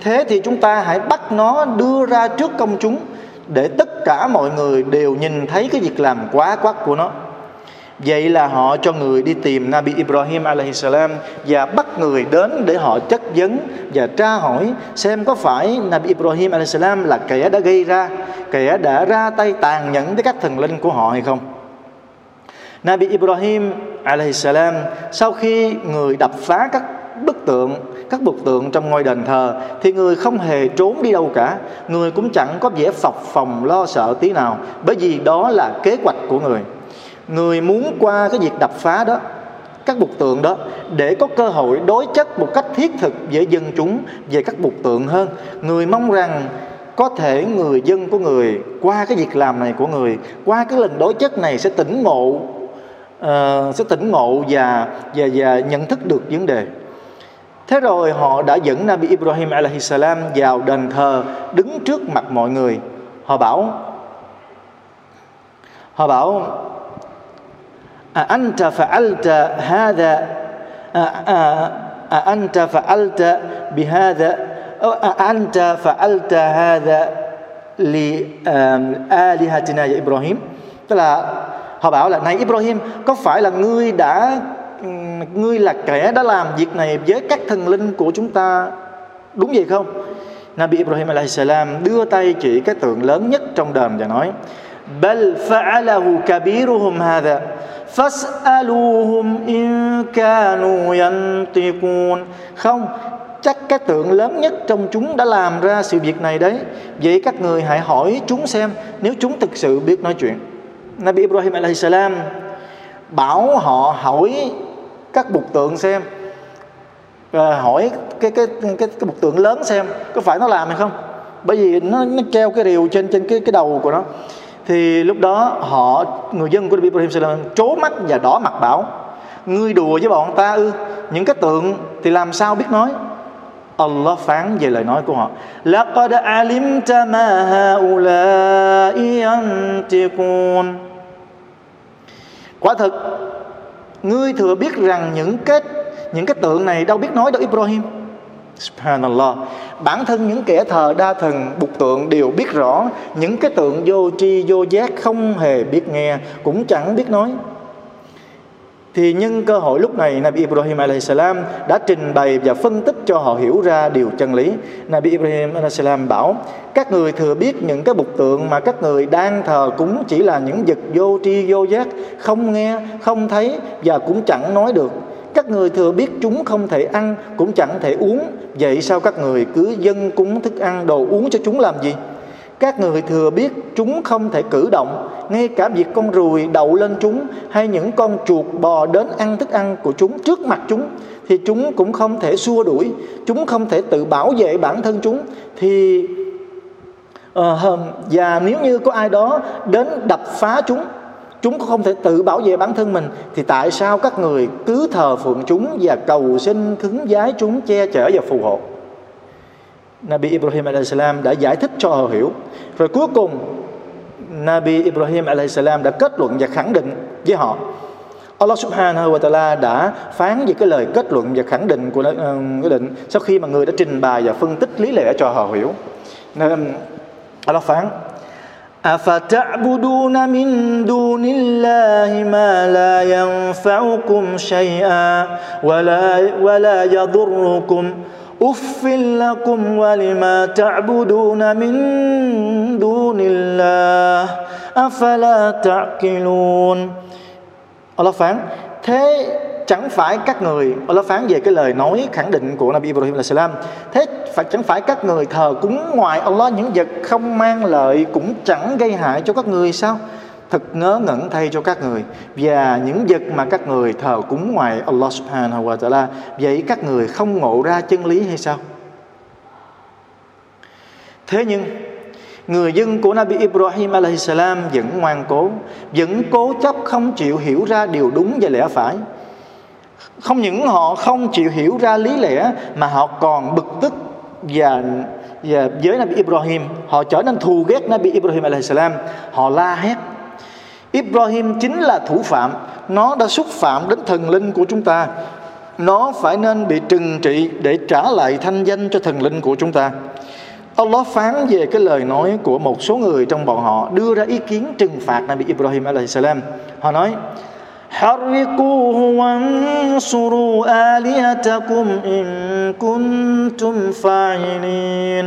Thế thì chúng ta hãy bắt nó đưa ra trước công chúng để tất cả mọi người đều nhìn thấy cái việc làm quá quắc của nó Vậy là họ cho người đi tìm Nabi Ibrahim alaihissalam và bắt người đến để họ chất vấn và tra hỏi xem có phải Nabi Ibrahim alaihissalam là kẻ đã gây ra, kẻ đã ra tay tàn nhẫn với các thần linh của họ hay không. Nabi Ibrahim alaihissalam sau khi người đập phá các bức tượng các bức tượng trong ngôi đền thờ thì người không hề trốn đi đâu cả người cũng chẳng có vẻ phập phòng lo sợ tí nào bởi vì đó là kế hoạch của người người muốn qua cái việc đập phá đó các bục tượng đó để có cơ hội đối chất một cách thiết thực với dân chúng về các bục tượng hơn. Người mong rằng có thể người dân của người qua cái việc làm này của người qua cái lần đối chất này sẽ tỉnh ngộ uh, sẽ tỉnh ngộ và và và nhận thức được vấn đề. Thế rồi họ đã dẫn Nabi Ibrahim alaihissalam vào đền thờ đứng trước mặt mọi người. Họ bảo họ bảo أأنت فعلت هذا أأنت فعلت بهذا أأنت فعلت هذا لآلهتنا يا إبراهيم tức là họ bảo là này Ibrahim có phải là ngươi đã ngươi là kẻ đã làm việc này với các thần linh của chúng ta đúng vậy không Nabi Ibrahim alaihissalam đưa tay chỉ cái tượng lớn nhất trong đền và nói بل فعله كبيرهم هذا فاسألوهم إن kanu ينطقون không chắc cái tượng lớn nhất trong chúng đã làm ra sự việc này đấy. Vậy các người hãy hỏi chúng xem nếu chúng thực sự biết nói chuyện. Nabi Ibrahim alaihissalam bảo họ hỏi các bục tượng xem à, hỏi cái cái cái cái bục tượng lớn xem có phải nó làm hay không? Bởi vì nó nó treo cái rìu trên trên cái cái đầu của nó thì lúc đó họ, người dân của Nabi Ibrahim Salam trố mắt và đỏ mặt bảo, ngươi đùa với bọn ta ư? Những cái tượng thì làm sao biết nói? Allah phán về lời nói của họ. Laqad alimta ma haula'i yantiqun. Quả thực ngươi thừa biết rằng những cái những cái tượng này đâu biết nói đâu Ibrahim. Subhanallah Bản thân những kẻ thờ đa thần bục tượng đều biết rõ Những cái tượng vô tri vô giác không hề biết nghe Cũng chẳng biết nói thì nhân cơ hội lúc này Nabi Ibrahim alaihissalam đã trình bày và phân tích cho họ hiểu ra điều chân lý. Nabi Ibrahim alaihissalam bảo các người thừa biết những cái bục tượng mà các người đang thờ cũng chỉ là những vật vô tri vô giác, không nghe, không thấy và cũng chẳng nói được. Các người thừa biết chúng không thể ăn cũng chẳng thể uống, vậy sao các người cứ dân cúng thức ăn đồ uống cho chúng làm gì? các người thừa biết chúng không thể cử động. Ngay cả việc con ruồi đậu lên chúng hay những con chuột bò đến ăn thức ăn của chúng trước mặt chúng thì chúng cũng không thể xua đuổi. Chúng không thể tự bảo vệ bản thân chúng. Thì uh, và nếu như có ai đó đến đập phá chúng chúng không thể tự bảo vệ bản thân mình thì tại sao các người cứ thờ phượng chúng và cầu xin cứng giái chúng che chở và phù hộ? Nabi Ibrahim alaihissalam đã giải thích cho họ hiểu. Rồi cuối cùng Nabi Ibrahim alaihissalam đã kết luận và khẳng định với họ. Allah subhanahu wa ta'ala đã phán về cái lời kết luận và khẳng định của ờ, uh, cái định sau khi mà người đã trình bày và phân tích lý lẽ cho họ hiểu. Nên um, Allah phán أفتعبدون من دون الله ما لا ينفعكم شيئا ولا ولا يضركم. أف لكم ولما تعبدون من دون الله أفلا تعقلون. Phán thế chẳng phải các người Allah phán về cái lời nói khẳng định của Nabi Ibrahim là salam. Thế phải, chẳng phải các người thờ cúng ngoài Allah những vật không mang lợi cũng chẳng gây hại cho các người sao? Thật ngớ ngẩn thay cho các người. Và những vật mà các người thờ cúng ngoài Allah subhanahu wa ta'ala, vậy các người không ngộ ra chân lý hay sao? Thế nhưng, người dân của Nabi Ibrahim alaihissalam vẫn ngoan cố, vẫn cố chấp không chịu hiểu ra điều đúng và lẽ phải không những họ không chịu hiểu ra lý lẽ mà họ còn bực tức và và với Nabi Ibrahim, họ trở nên thù ghét Nabi Ibrahim alaihissalam họ la hét. Ibrahim chính là thủ phạm. Nó đã xúc phạm đến thần linh của chúng ta. Nó phải nên bị trừng trị Để trả lại thanh danh cho thần linh của chúng ta. Allah phán về cái lời nói của một số người trong bọn họ, Đưa ra ý kiến trừng phạt Nabi Ibrahim alaihissalam Họ nói حرقوه وانصروا آلهتكم إن كنتم فاعلين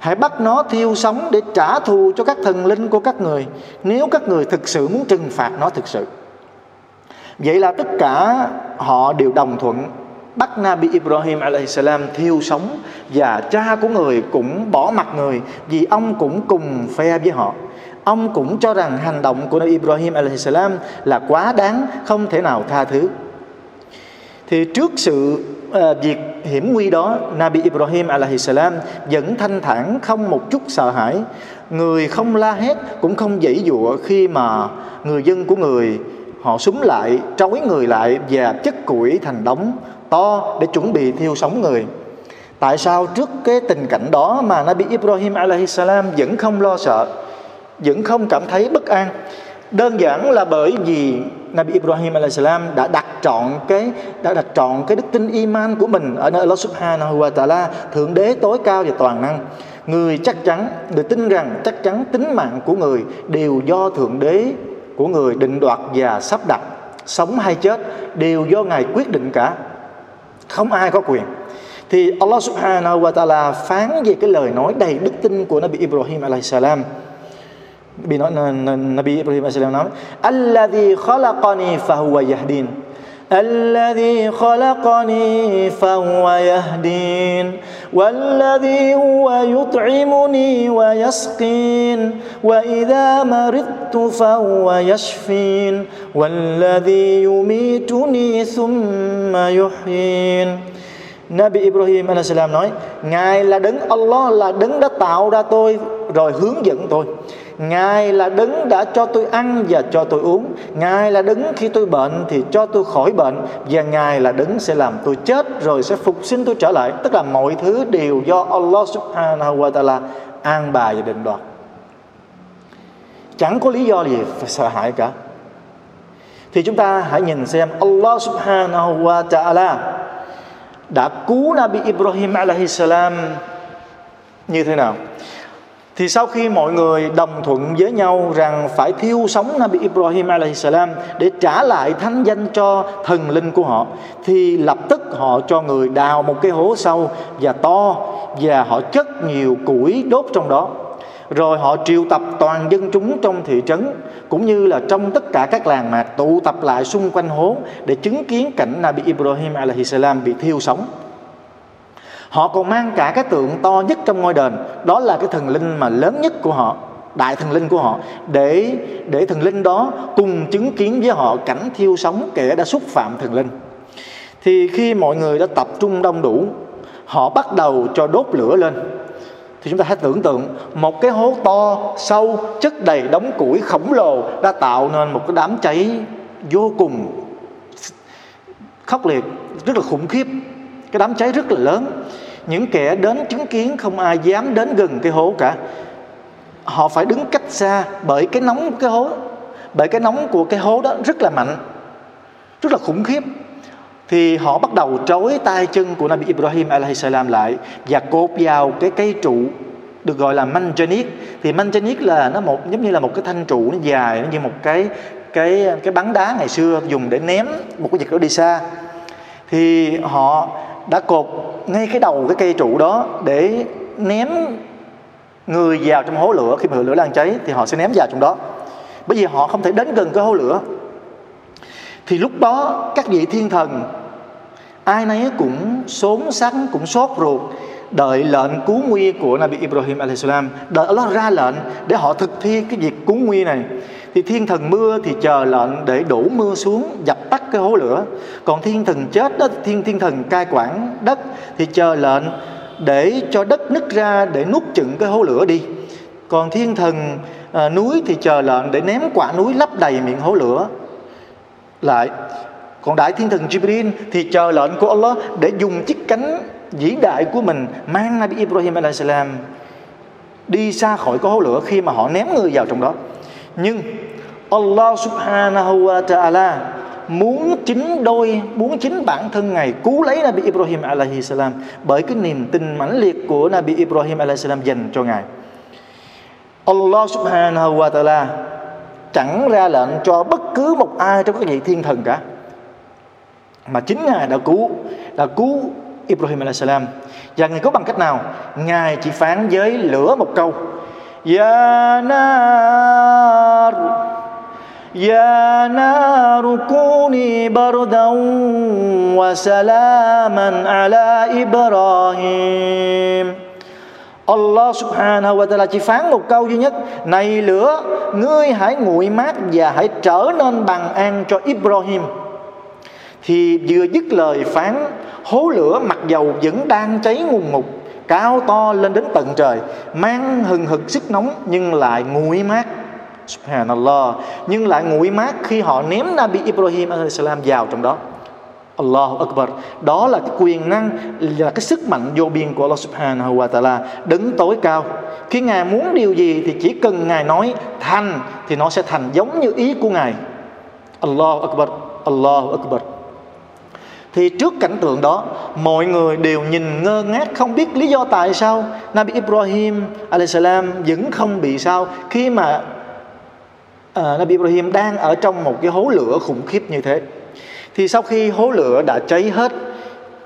Hãy bắt nó thiêu sống để trả thù cho các thần linh của các người Nếu các người thực sự muốn trừng phạt nó thực sự Vậy là tất cả họ đều đồng thuận Bắt Nabi Ibrahim alaihissalam thiêu sống Và cha của người cũng bỏ mặt người Vì ông cũng cùng phe với họ Ông cũng cho rằng hành động của Nabi Ibrahim alaihissalam là quá đáng Không thể nào tha thứ. Thì trước sự uh, việc hiểm nguy đó Nabi Ibrahim alaihissalam vẫn thanh thản không một chút sợ hãi. Người không la hét cũng không dãy dụa khi mà người dân của người họ súng lại trói người lại và chất củi thành đống to để chuẩn bị thiêu sống người. Tại sao trước cái tình cảnh đó mà Nabi Ibrahim alaihissalam vẫn không lo sợ? Vẫn không cảm thấy bất an. Đơn giản là bởi vì Nabi Ibrahim alaihissalam đã đặt trọn cái, đã đặt trọn cái đức tin iman của mình ở nơi Allah subhanahu wa ta'ala, thượng đế tối cao và toàn năng. Người chắc chắn, người tin rằng, chắc chắn tính mạng của người đều do thượng đế, của người định đoạt và sắp đặt. Sống hay chết đều do ngài quyết định cả. Không ai có quyền. Thì Allah subhanahu wa ta'ala phán về cái lời nói đầy đức tin của Nabi Ibrahim alaihissalam Nói Nabi Ibrahim alaihissalam nói Alladhi khalaqani fahuwa yahdin الذي خلقني فهو يهدين والذي هو يطعمني ويسقين واذا مرضت فهو يشفين والذي يميتني ثم يحيين Nabi Ibrahim AS nói Ngài là đấng Allah là đấng đã tạo ra tôi rồi hướng dẫn tôi Ngài là đấng đã cho tôi ăn và cho tôi uống. Ngài là đấng khi tôi bệnh thì cho tôi khỏi bệnh. Và Ngài là đấng sẽ làm tôi chết rồi sẽ phục sinh tôi trở lại. Tức là mọi thứ đều do Allah subhanahu wa ta'ala an bài và định đoạt. Chẳng có lý do gì phải sợ hãi cả. Thì chúng ta hãy nhìn xem Allah subhanahu wa ta'ala đã cứu Nabi Ibrahim alaihi salam như thế nào thì sau khi mọi người đồng thuận với nhau rằng phải thiêu sống Nabi Ibrahim salam để trả lại thánh danh cho thần linh của họ, thì lập tức họ cho người đào một cái hố sâu và to và họ chất nhiều củi đốt trong đó. Rồi họ triệu tập toàn dân chúng trong thị trấn cũng như là trong tất cả các làng mạc tụ tập lại xung quanh hố để chứng kiến cảnh Nabi Ibrahim salam bị thiêu sống. Họ còn mang cả cái tượng to nhất trong ngôi đền. Đó là cái thần linh mà lớn nhất của họ, Đại thần linh của họ. Để để thần linh đó cùng chứng kiến với họ cảnh thiêu sống kẻ đã xúc phạm thần linh. Thì khi mọi người đã tập trung đông đủ, Họ bắt đầu cho đốt lửa lên. Thì chúng ta hãy tưởng tượng, một cái hố to, sâu, chất đầy đống củi khổng lồ đã tạo nên một cái đám cháy vô cùng khốc liệt, rất là khủng khiếp. Cái đám cháy rất là lớn những kẻ đến chứng kiến không ai dám đến gần cái hố cả. Họ phải đứng cách xa bởi cái nóng của cái hố, bởi cái nóng của cái hố đó rất là mạnh, rất là khủng khiếp. Thì họ bắt đầu trói tay chân của Nabi Ibrahim alaihissalam lại và cột vào cái cây trụ được gọi là manjanik thì manjanik là nó một, giống như là một cái thanh trụ nó dài, nó như một cái cái cái bắn đá ngày xưa dùng để ném một cái vật đó đi xa. Thì họ đã cột ngay cái đầu cái cây trụ đó để ném người vào trong hố lửa. Khi mà lửa đang cháy thì họ sẽ ném vào trong đó. Bởi vì họ không thể đến gần cái hố lửa. Thì lúc đó các vị thiên thần, ai nấy cũng xốn sắng cũng sốt ruột, đợi lệnh cứu nguy của Nabi Ibrahim alaihissalam đợi Allah ra lệnh để họ thực thi cái việc cứu nguy này thì thiên thần mưa thì chờ lệnh để đổ mưa xuống dập tắt cái hố lửa. Còn thiên thần chết đó thiên thiên thần cai quản đất thì chờ lệnh để cho đất nứt ra để nuốt chửng cái hố lửa đi. Còn thiên thần à, núi thì chờ lệnh để ném quả núi lấp đầy miệng hố lửa. Lại còn đại thiên thần Jibril thì chờ lệnh của Allah để dùng chiếc cánh vĩ đại của mình mang Nabi Ibrahim alaihissalam đi xa khỏi cái hố lửa khi mà họ ném người vào trong đó nhưng Allah subhanahu wa ta'ala muốn chính đôi, muốn chính bản thân ngài cứu lấy Nabi Ibrahim alaihi salam bởi cái niềm tin mãnh liệt của Nabi Ibrahim alaihi salam dành cho ngài. Allah subhanahu wa ta'ala chẳng ra lệnh cho bất cứ một ai trong các vị thiên thần cả. Mà chính ngài đã cứu đã cứu Ibrahim alaihi salam. Và ngài có bằng cách nào? Ngài chỉ phán với lửa một câu. Ya nar يا نار كوني بردا وسلاما على إبراهيم Allah subhanahu wa ta'ala chỉ phán một câu duy nhất Này lửa Ngươi hãy nguội mát Và hãy trở nên bằng an cho Ibrahim Thì vừa dứt lời phán Hố lửa mặc dầu vẫn đang cháy ngùng ngục Cao to lên đến tận trời, Mang hừng hực sức nóng Nhưng lại nguội mát. Subhanallah. Nhưng lại nguội mát khi họ ném Nabi Ibrahim salam vào trong đó. Allahu Akbar. Đó là cái quyền năng, Là cái sức mạnh vô biên của Allah subhanahu wa ta'ala Đứng tối cao. Khi Ngài muốn điều gì thì chỉ cần Ngài nói thành Thì nó sẽ thành, giống như ý của Ngài. Allahu Akbar. Allahu Akbar thì trước cảnh tượng đó mọi người đều nhìn ngơ ngác không biết lý do tại sao Nabi Ibrahim salam vẫn không bị sao khi mà uh, Nabi Ibrahim đang ở trong một cái hố lửa khủng khiếp như thế. Thì sau khi hố lửa đã cháy hết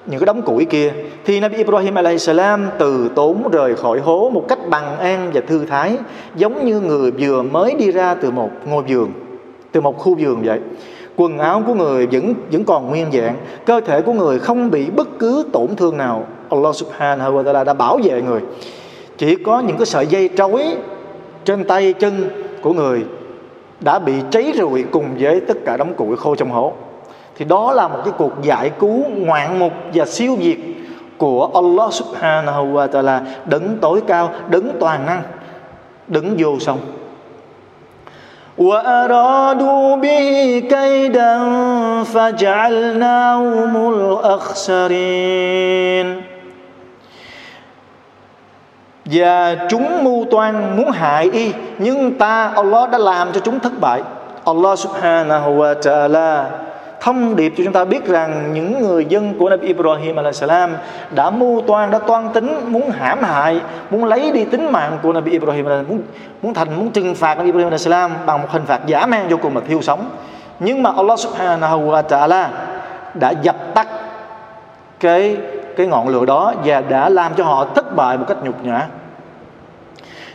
những cái đống củi kia thì Nabi Ibrahim salam từ tốn rời khỏi hố một cách bằng an và thư thái giống như người vừa mới đi ra từ một ngôi vườn từ một khu vườn vậy quần áo của người vẫn vẫn còn nguyên dạng. Cơ thể của người không bị bất cứ tổn thương nào. Allah subhanahu wa ta'ala đã bảo vệ người. Chỉ có những cái sợi dây trói trên tay chân của người đã bị cháy rụi cùng với tất cả đống củi khô trong hố. Thì đó là một cái cuộc giải cứu ngoạn mục và siêu diệt của Allah subhanahu wa ta'ala. Đấng tối cao, đấng toàn năng, đấng vô song. وأرادوا به كيدا فجعلناهم الأخسرين và chúng mưu toan muốn hại y nhưng ta Allah đã làm cho chúng thất bại Allah subhanahu wa ta'ala thông điệp cho chúng ta biết rằng những người dân của Nabi Ibrahim salam đã mưu toan, đã toan tính, muốn hãm hại, muốn lấy đi tính mạng của Nabi Ibrahim muốn muốn thành, muốn trừng phạt Nabi Ibrahim salam bằng một hình phạt giả man vô cùng mà thiêu sống. Nhưng mà Allah subhanahu wa ta'ala đã dập tắt cái cái ngọn lửa đó và đã làm cho họ thất bại một cách nhục nhã.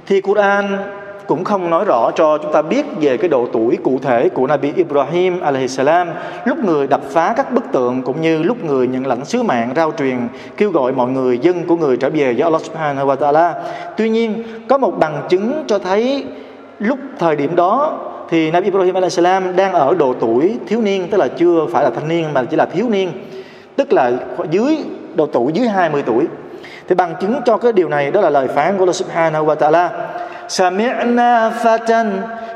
Thì Quran cũng không nói rõ cho chúng ta biết về cái độ tuổi cụ thể của Nabi Ibrahim salam lúc người đập phá các bức tượng cũng như lúc người nhận lãnh sứ mạng rao truyền, kêu gọi mọi người, dân của người trở về với Allah subhanahu wa ta'ala. Tuy nhiên, có một bằng chứng cho thấy lúc thời điểm đó thì Nabi Ibrahim salam đang ở độ tuổi thiếu niên, tức là chưa phải là thanh niên mà chỉ là thiếu niên, tức là dưới, độ tuổi dưới 20 tuổi. Thì bằng chứng cho cái điều này đó là lời phán của Allah subhanahu wa ta'ala. Sami'na fatan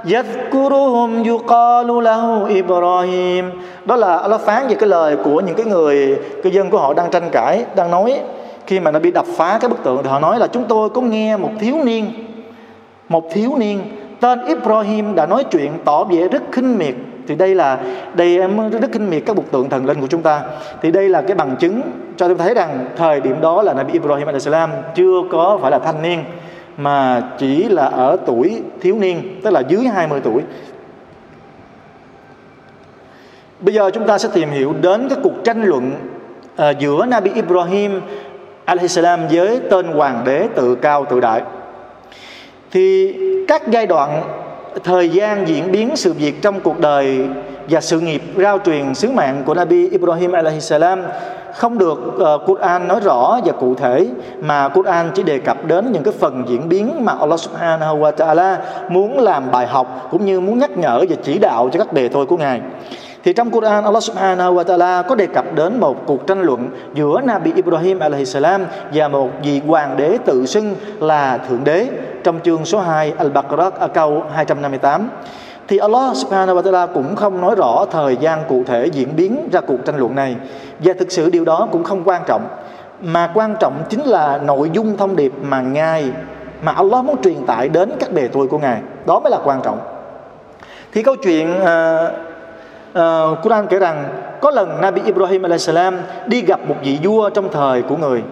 Yadhkuruhum yuqalu lahu Ibrahim Đó là Allah phán về cái lời của những cái người Cư dân của họ đang tranh cãi, đang nói. Khi mà nó bị đập phá cái bức tượng Thì họ nói là chúng tôi có nghe một thiếu niên Một thiếu niên Tên Ibrahim đã nói chuyện tỏ vẻ rất khinh miệt. Thì đây là đây em rất khinh miệt các bức tượng thần linh của chúng ta. Thì đây là cái bằng chứng cho chúng thấy rằng thời điểm đó là Nabi Ibrahim alaihissalam chưa có phải là thanh niên mà chỉ là ở tuổi thiếu niên tức là dưới 20 tuổi. Bây giờ chúng ta sẽ tìm hiểu đến cái cuộc tranh luận à, giữa Nabi Ibrahim alaihissalam với tên hoàng đế tự cao tự đại. Thì các giai đoạn thời gian diễn biến sự việc trong cuộc đời và sự nghiệp rao truyền sứ mạng của Nabi Ibrahim alaihissalam không được uh, Quran nói rõ và cụ thể mà Quran chỉ đề cập đến những cái phần diễn biến mà Allah Subhanahu wa Taala muốn làm bài học cũng như muốn nhắc nhở và chỉ đạo cho các đề thôi của ngài. Thì trong Quran Allah Subhanahu wa Taala có đề cập đến một cuộc tranh luận giữa Nabi Ibrahim alaihissalam và một vị hoàng đế tự xưng là thượng đế trong chương số 2 Al-Baqarah à, câu 258 thì Allah subhanahu wa ta'ala cũng không nói rõ thời gian cụ thể diễn biến ra cuộc tranh luận này. Và thực sự điều đó cũng không quan trọng. Mà quan trọng chính là nội dung thông điệp mà ngài mà Allah muốn truyền tải đến các bề tôi của ngài. Đó mới là quan trọng. Thì câu chuyện uh, uh, Quran kể rằng có lần Nabi Ibrahim alaihissalam đi gặp một vị vua trong thời của người.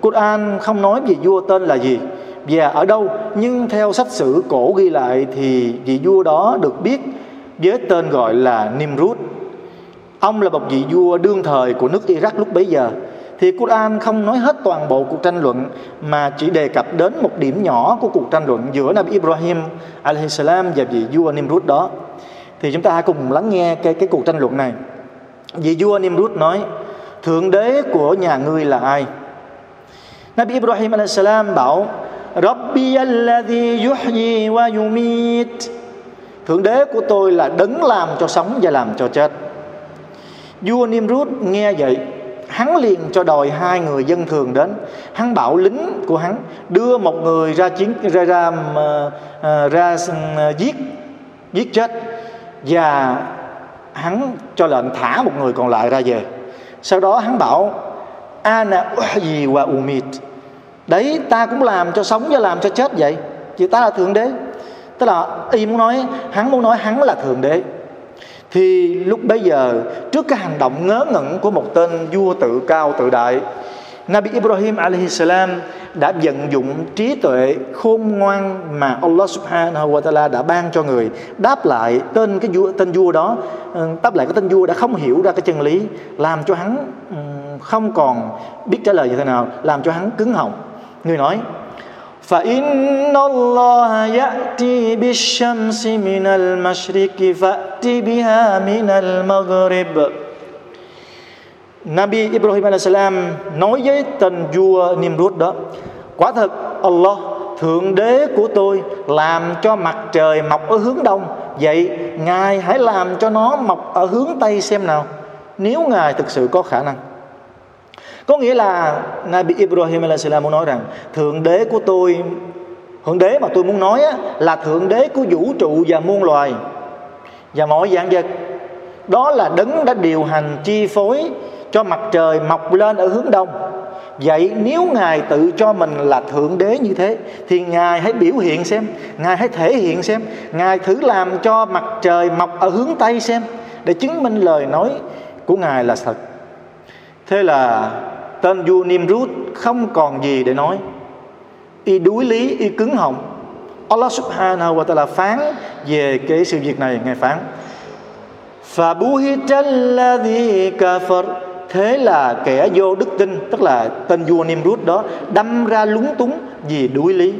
Quran không nói vị vua tên là gì. Và ở đâu nhưng theo sách sử cổ ghi lại thì vị vua đó được biết với tên gọi là Nimrud. Ông là một vị vua đương thời của nước Iraq lúc bấy giờ. Thì Quran không nói hết toàn bộ cuộc tranh luận, mà chỉ đề cập đến một điểm nhỏ của cuộc tranh luận giữa Nabi Ibrahim alaihissalam và vị vua Nimrud đó. Thì chúng ta hãy cùng lắng nghe cái cái cuộc tranh luận này. Vị vua Nimrud nói, thượng đế của nhà ngươi là ai? Nabi Ibrahim alaihissalam bảo Rabbi alladhi yuhyi wa yumit. Thượng đế của tôi là đấng làm cho sống và làm cho chết. Vua Nimrud nghe vậy Hắn liền cho đòi hai người dân thường đến. Hắn bảo lính của hắn Đưa một người ra chiến ra ra, ờ, ờ, ra, ra giết giết chết. Và hắn cho lệnh thả một người còn lại ra về. Sau đó hắn bảo Ana uhyi wa umit đấy, ta cũng làm cho sống và làm cho chết vậy. Chứ ta là thượng đế. Tức là y muốn nói, hắn muốn nói hắn là thượng đế. Thì lúc bấy giờ, trước cái hành động ngớ ngẩn của một tên vua tự cao tự đại, Nabi Ibrahim alaihi salam đã vận dụng trí tuệ khôn ngoan mà Allah subhanahu wa ta'ala đã ban cho người, đáp lại tên cái vua, tên vua đó. Ừ, đáp lại cái tên vua đã không hiểu ra cái chân lý, làm cho hắn ừ, không còn biết trả lời như thế nào, làm cho hắn cứng họng. người nói فإن الله يأتي بالشمس من المشرق فأت بها من المغرب Nabi Ibrahim AS nói với tên vua Nimrud đó Quả thật Allah Thượng đế của tôi làm cho mặt trời mọc ở hướng đông Vậy Ngài hãy làm cho nó mọc ở hướng Tây xem nào Nếu Ngài thực sự có khả năng có nghĩa là Nabi Ibrahim alaihissalam muốn nói rằng thượng đế của tôi thượng đế mà tôi muốn nói á, là thượng đế của vũ trụ và muôn loài. Và mọi dạng vật. Đó là đấng đã điều hành chi phối cho mặt trời mọc lên ở hướng đông. Vậy nếu ngài tự cho mình là thượng đế như thế thì ngài hãy biểu hiện xem ngài hãy thể hiện xem ngài thử làm cho mặt trời mọc ở hướng tây xem để chứng minh lời nói của ngài là thật. Thế là tên vua Nimrud không còn gì để nói. Y đuối lý, y cứng họng. Allah subhanahu wa ta'ala phán về cái sự việc này, ngài phán Fabuhitalladhi Thế là kẻ vô đức tin, Tức là tên vua Nimrud đó, Đâm ra lúng túng vì đuối lý.